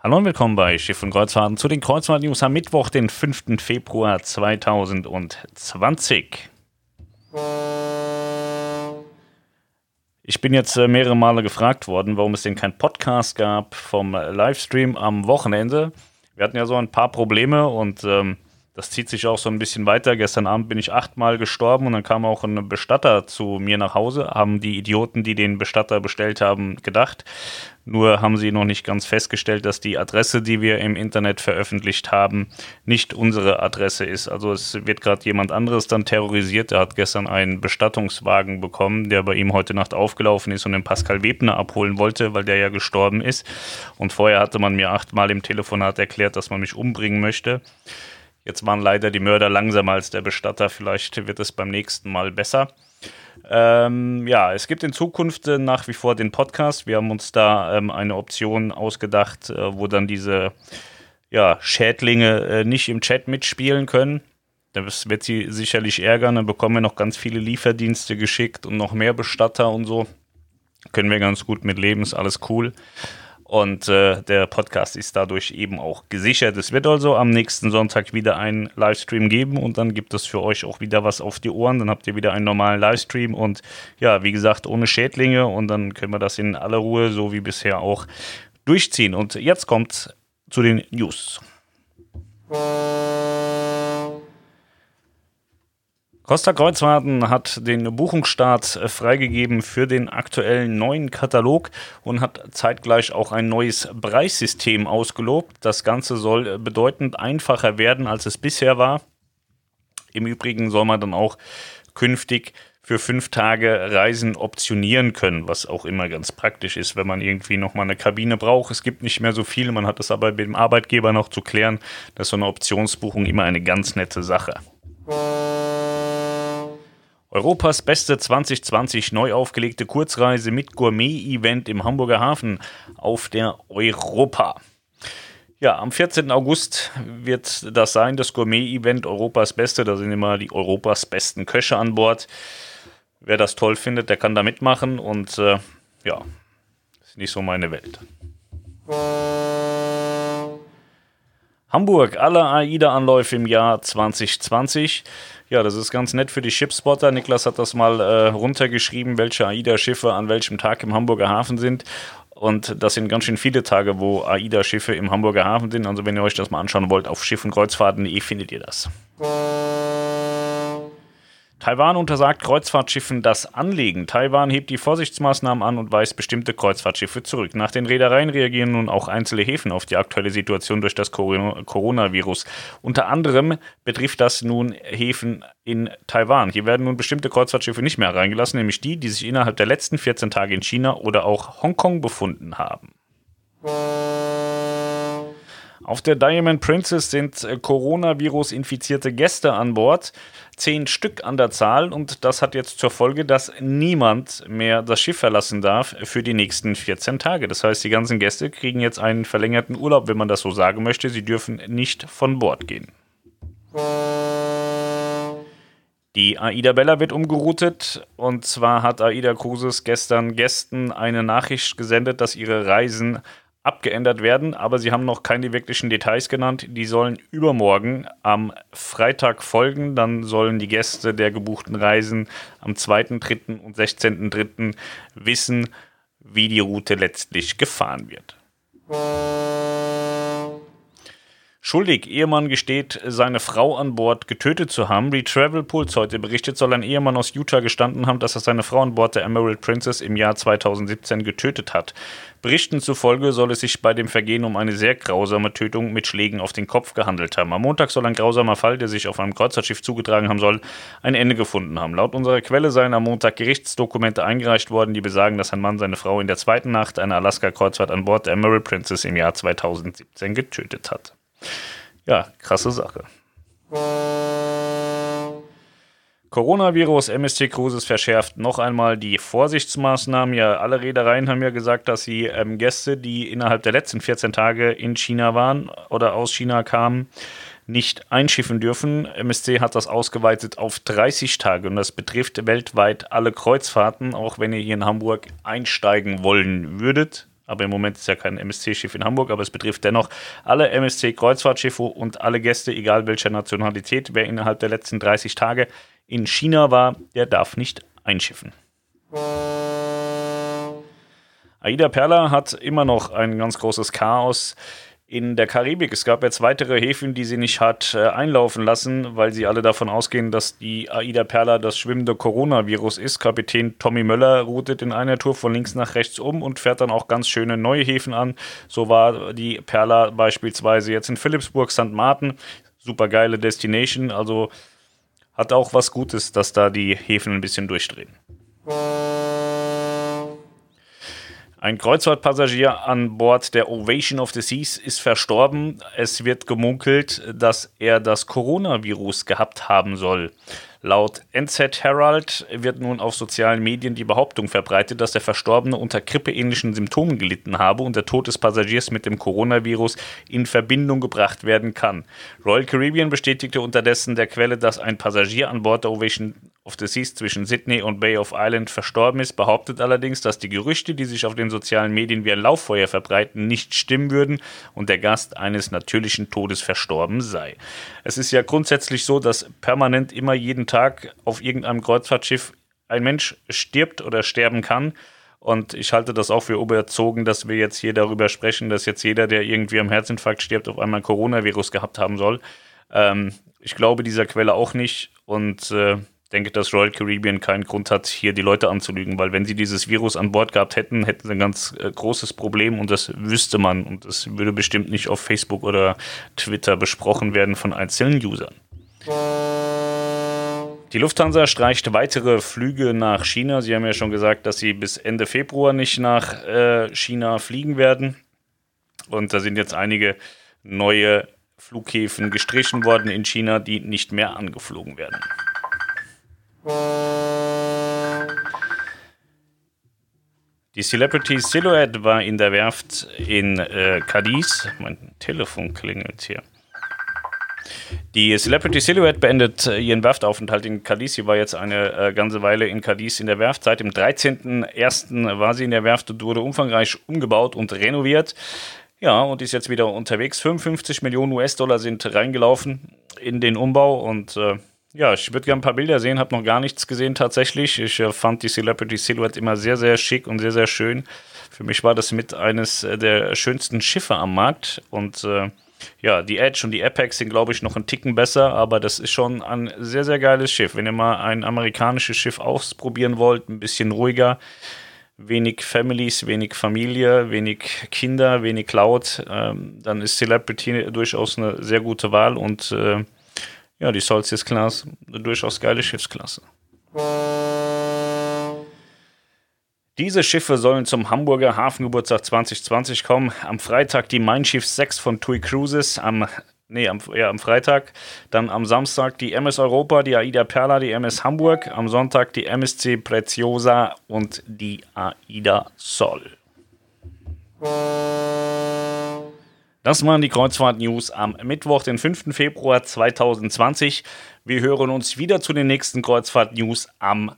Hallo und willkommen bei Schiff und Kreuzfahrten zu den Kreuzfahrt-News am Mittwoch, den 5. Februar 2020. Ich bin jetzt äh, mehrere Male gefragt worden, warum es denn kein Podcast gab vom Livestream am Wochenende. Wir hatten ja so ein paar Probleme und ähm, das zieht sich auch so ein bisschen weiter. Gestern Abend bin ich achtmal gestorben und dann kam auch ein Bestatter zu mir nach Hause, haben die Idioten, die den Bestatter bestellt haben, gedacht. Nur haben sie noch nicht ganz festgestellt, dass die Adresse, die wir im Internet veröffentlicht haben, nicht unsere Adresse ist. Also es wird gerade jemand anderes dann terrorisiert. Er hat gestern einen Bestattungswagen bekommen, der bei ihm heute Nacht aufgelaufen ist und den Pascal Webner abholen wollte, weil der ja gestorben ist. Und vorher hatte man mir achtmal im Telefonat erklärt, dass man mich umbringen möchte. Jetzt waren leider die Mörder langsamer als der Bestatter. Vielleicht wird es beim nächsten Mal besser. Ähm, ja, es gibt in Zukunft äh, nach wie vor den Podcast. Wir haben uns da ähm, eine Option ausgedacht, äh, wo dann diese ja, Schädlinge äh, nicht im Chat mitspielen können. Das wird sie sicherlich ärgern. Dann bekommen wir noch ganz viele Lieferdienste geschickt und noch mehr Bestatter und so. Können wir ganz gut mit leben, ist alles cool. Und äh, der Podcast ist dadurch eben auch gesichert. Es wird also am nächsten Sonntag wieder einen Livestream geben und dann gibt es für euch auch wieder was auf die Ohren. Dann habt ihr wieder einen normalen Livestream und ja, wie gesagt, ohne Schädlinge und dann können wir das in aller Ruhe, so wie bisher auch, durchziehen. Und jetzt kommt zu den News. Costa Kreuzfahrten hat den Buchungsstart äh, freigegeben für den aktuellen neuen Katalog und hat zeitgleich auch ein neues Preissystem ausgelobt. Das Ganze soll äh, bedeutend einfacher werden, als es bisher war. Im Übrigen soll man dann auch künftig für fünf Tage Reisen optionieren können, was auch immer ganz praktisch ist, wenn man irgendwie nochmal eine Kabine braucht. Es gibt nicht mehr so viele, man hat es aber mit dem Arbeitgeber noch zu klären. Das ist so eine Optionsbuchung immer eine ganz nette Sache. Europas beste 2020 neu aufgelegte Kurzreise mit Gourmet-Event im Hamburger Hafen auf der Europa. Ja, am 14. August wird das sein, das Gourmet-Event Europas Beste. Da sind immer die Europas besten Köche an Bord. Wer das toll findet, der kann da mitmachen und äh, ja, ist nicht so meine Welt. Hamburg, alle AIDA-Anläufe im Jahr 2020. Ja, das ist ganz nett für die Shipspotter. Niklas hat das mal äh, runtergeschrieben, welche AIDA-Schiffe an welchem Tag im Hamburger Hafen sind. Und das sind ganz schön viele Tage, wo AIDA-Schiffe im Hamburger Hafen sind. Also wenn ihr euch das mal anschauen wollt, auf schiffenkreuzfahrten.de findet ihr das. Taiwan untersagt Kreuzfahrtschiffen das Anlegen. Taiwan hebt die Vorsichtsmaßnahmen an und weist bestimmte Kreuzfahrtschiffe zurück. Nach den Reedereien reagieren nun auch einzelne Häfen auf die aktuelle Situation durch das Coronavirus. Unter anderem betrifft das nun Häfen in Taiwan. Hier werden nun bestimmte Kreuzfahrtschiffe nicht mehr reingelassen, nämlich die, die sich innerhalb der letzten 14 Tage in China oder auch Hongkong befunden haben. Auf der Diamond Princess sind äh, Coronavirus-infizierte Gäste an Bord, zehn Stück an der Zahl, und das hat jetzt zur Folge, dass niemand mehr das Schiff verlassen darf für die nächsten 14 Tage. Das heißt, die ganzen Gäste kriegen jetzt einen verlängerten Urlaub, wenn man das so sagen möchte. Sie dürfen nicht von Bord gehen. Die Aida Bella wird umgeroutet und zwar hat Aida Cruises gestern Gästen eine Nachricht gesendet, dass ihre Reisen abgeändert werden, aber sie haben noch keine wirklichen Details genannt. Die sollen übermorgen am Freitag folgen. Dann sollen die Gäste der gebuchten Reisen am 2., 3. und 16.3. wissen, wie die Route letztlich gefahren wird. Schuldig, Ehemann gesteht, seine Frau an Bord getötet zu haben. Wie Travel Pulse heute berichtet, soll ein Ehemann aus Utah gestanden haben, dass er seine Frau an Bord der Emerald Princess im Jahr 2017 getötet hat. Berichten zufolge soll es sich bei dem Vergehen um eine sehr grausame Tötung mit Schlägen auf den Kopf gehandelt haben. Am Montag soll ein grausamer Fall, der sich auf einem Kreuzfahrtschiff zugetragen haben soll, ein Ende gefunden haben. Laut unserer Quelle seien am Montag Gerichtsdokumente eingereicht worden, die besagen, dass ein Mann seine Frau in der zweiten Nacht einer Alaska-Kreuzfahrt an Bord der Emerald Princess im Jahr 2017 getötet hat. Ja, krasse Sache. Coronavirus, MSC Cruises verschärft noch einmal die Vorsichtsmaßnahmen. Ja, alle Reedereien haben ja gesagt, dass sie ähm, Gäste, die innerhalb der letzten 14 Tage in China waren oder aus China kamen, nicht einschiffen dürfen. MSC hat das ausgeweitet auf 30 Tage und das betrifft weltweit alle Kreuzfahrten, auch wenn ihr hier in Hamburg einsteigen wollen würdet. Aber im Moment ist ja kein MSC-Schiff in Hamburg, aber es betrifft dennoch alle MSC-Kreuzfahrtschiffe und alle Gäste, egal welcher Nationalität. Wer innerhalb der letzten 30 Tage in China war, der darf nicht einschiffen. Aida Perla hat immer noch ein ganz großes Chaos in der Karibik. Es gab jetzt weitere Häfen, die sie nicht hat äh, einlaufen lassen, weil sie alle davon ausgehen, dass die Aida Perla das schwimmende Coronavirus ist. Kapitän Tommy Möller routet in einer Tour von links nach rechts um und fährt dann auch ganz schöne neue Häfen an. So war die Perla beispielsweise jetzt in Philipsburg, St. Martin. Super geile Destination. Also hat auch was Gutes, dass da die Häfen ein bisschen durchdrehen. Ein Kreuzfahrtpassagier an Bord der Ovation of the Seas ist verstorben. Es wird gemunkelt, dass er das Coronavirus gehabt haben soll. Laut NZ Herald wird nun auf sozialen Medien die Behauptung verbreitet, dass der Verstorbene unter grippeähnlichen Symptomen gelitten habe und der Tod des Passagiers mit dem Coronavirus in Verbindung gebracht werden kann. Royal Caribbean bestätigte unterdessen der Quelle, dass ein Passagier an Bord der Ovation of the Seas zwischen Sydney und Bay of Island verstorben ist, behauptet allerdings, dass die Gerüchte, die sich auf den sozialen Medien wie ein Lauffeuer verbreiten, nicht stimmen würden und der Gast eines natürlichen Todes verstorben sei. Es ist ja grundsätzlich so, dass permanent immer jeden Tag auf irgendeinem Kreuzfahrtschiff ein Mensch stirbt oder sterben kann. Und ich halte das auch für überzogen, dass wir jetzt hier darüber sprechen, dass jetzt jeder, der irgendwie am Herzinfarkt stirbt, auf einmal Coronavirus gehabt haben soll. Ähm, ich glaube dieser Quelle auch nicht. Und äh, denke, dass Royal Caribbean keinen Grund hat, hier die Leute anzulügen, weil wenn sie dieses Virus an Bord gehabt hätten, hätten sie ein ganz äh, großes Problem und das wüsste man und das würde bestimmt nicht auf Facebook oder Twitter besprochen werden von einzelnen Usern. Die Lufthansa streicht weitere Flüge nach China. Sie haben ja schon gesagt, dass sie bis Ende Februar nicht nach äh, China fliegen werden. Und da sind jetzt einige neue Flughäfen gestrichen worden in China, die nicht mehr angeflogen werden. Die Celebrity Silhouette war in der Werft in äh, Cadiz. Mein Telefon klingelt hier. Die Celebrity Silhouette beendet äh, ihren Werftaufenthalt in Cadiz. Sie war jetzt eine äh, ganze Weile in Cadiz in der Werft. Seit dem 13.01. war sie in der Werft und wurde umfangreich umgebaut und renoviert. Ja, und ist jetzt wieder unterwegs. 55 Millionen US-Dollar sind reingelaufen in den Umbau und äh, ja, ich würde gerne ein paar Bilder sehen, habe noch gar nichts gesehen tatsächlich. Ich äh, fand die Celebrity Silhouette immer sehr, sehr schick und sehr, sehr schön. Für mich war das mit eines äh, der schönsten Schiffe am Markt und äh, ja, die Edge und die Apex sind, glaube ich, noch einen Ticken besser, aber das ist schon ein sehr, sehr geiles Schiff. Wenn ihr mal ein amerikanisches Schiff ausprobieren wollt, ein bisschen ruhiger, wenig Families, wenig Familie, wenig Kinder, wenig laut, ähm, dann ist Celebrity durchaus eine sehr gute Wahl und äh, ja, die Solstice Class, eine durchaus geile Schiffsklasse. Diese Schiffe sollen zum Hamburger Hafengeburtstag 2020 kommen. Am Freitag die Mein Schiff 6 von TUI Cruises, am, nee, am, ja, am Freitag. Dann am Samstag die MS Europa, die AIDA Perla, die MS Hamburg. Am Sonntag die MSC Preziosa und die AIDA Sol. Das waren die Kreuzfahrt-News am Mittwoch, den 5. Februar 2020. Wir hören uns wieder zu den nächsten Kreuzfahrt-News am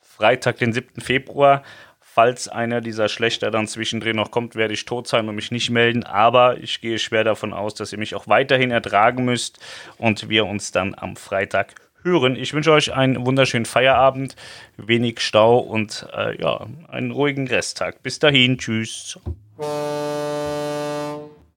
Freitag, den 7. Februar. Falls einer dieser Schlechter dann zwischendrin noch kommt, werde ich tot sein und mich nicht melden. Aber ich gehe schwer davon aus, dass ihr mich auch weiterhin ertragen müsst und wir uns dann am Freitag hören. Ich wünsche euch einen wunderschönen Feierabend, wenig Stau und äh, ja, einen ruhigen Resttag. Bis dahin, tschüss.